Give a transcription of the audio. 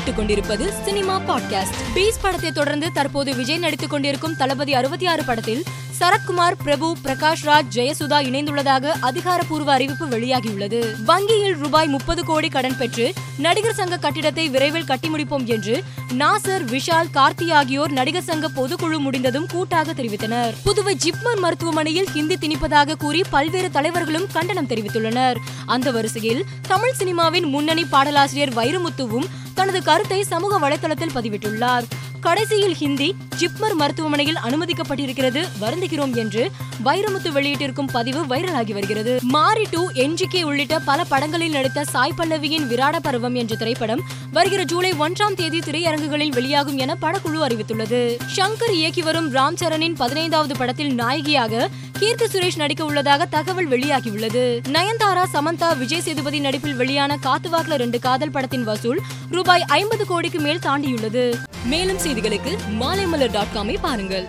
கேட்டுக் கொண்டிருப்பது cinema podcast. Piece படத்தை தொடர்ந்து தற்போது விஜய் நடித்துக் கொண்டிருக்கும் தளபதி அறுபத்தி ஆறு படத்தில் சரத்குமார் பிரபு பிரகாஷ் ராஜ் ஜெயசுதா இணைந்துள்ளதாக அதிகாரப்பூர்வ அறிவிப்பு வெளியாகியுள்ளது. வங்கியில் ரூபாய் முப்பது கோடி கடன் பெற்று நடிகர் சங்க கட்டிடத்தை விரைவில் கட்டி முடிப்போம் என்று நாசர் விஷால் கார்த்தி ஆகியோர் நடிகர் சங்க பொதுக்குழு முடிந்ததும் கூட்டாக தெரிவித்தனர். புதுவை ஜிப்மர் மருத்துவமனையில் ஹிந்தி திணிப்பதாக கூறி பல்வேறு தலைவர்களும் கண்டனம் தெரிவித்துள்ளனர். அந்த வரிசையில் தமிழ் சினிமாவின் முன்னணி பாடலாசிரியர் வைரமுத்துவும் தனது கருத்தை சமூக வலைதளத்தில் பதிவிட்டுள்ளார். கடைசியில் ஹிந்தி ஜிப்மர் மருத்துவமனையில் அனுமதிக்கப்பட்டிருக்கிறது வருந்துகிறோம் என்று வைரமுத்து வெளியிட்டிருக்கும் பதிவு வைரலாகி வருகிறது. மாரி டூ என்ஜிகே உள்ளிட்ட பல படங்களில் நடித்த சாய் பல்லவியின் விராட பருவம் என்ற திரைப்படம் வருகிற ஜூலை ஒன்றாம் தேதி திரையரங்குகளில் வெளியாகும் என படக்குழு அறிவித்துள்ளது. ஷங்கர் இயக்கி வரும் ராம் சரணின் பதினைந்தாவது படத்தில் நாயகியாக கீர்த்தி சுரேஷ் நடிக்க உள்ளதாக தகவல் வெளியாகியுள்ளது. நயன்தாரா சமந்தா விஜய் சேதுபதி நடிப்பில் வெளியான காத்துவாக்ல ரெண்டு காதல் படத்தின் வசூல் ரூபாய் ஐம்பது கோடிக்கு மேல் தாண்டியுள்ளது. மேலும் செய்திகளுக்கு மாலைமலர் டாட் காமை பாருங்கள்.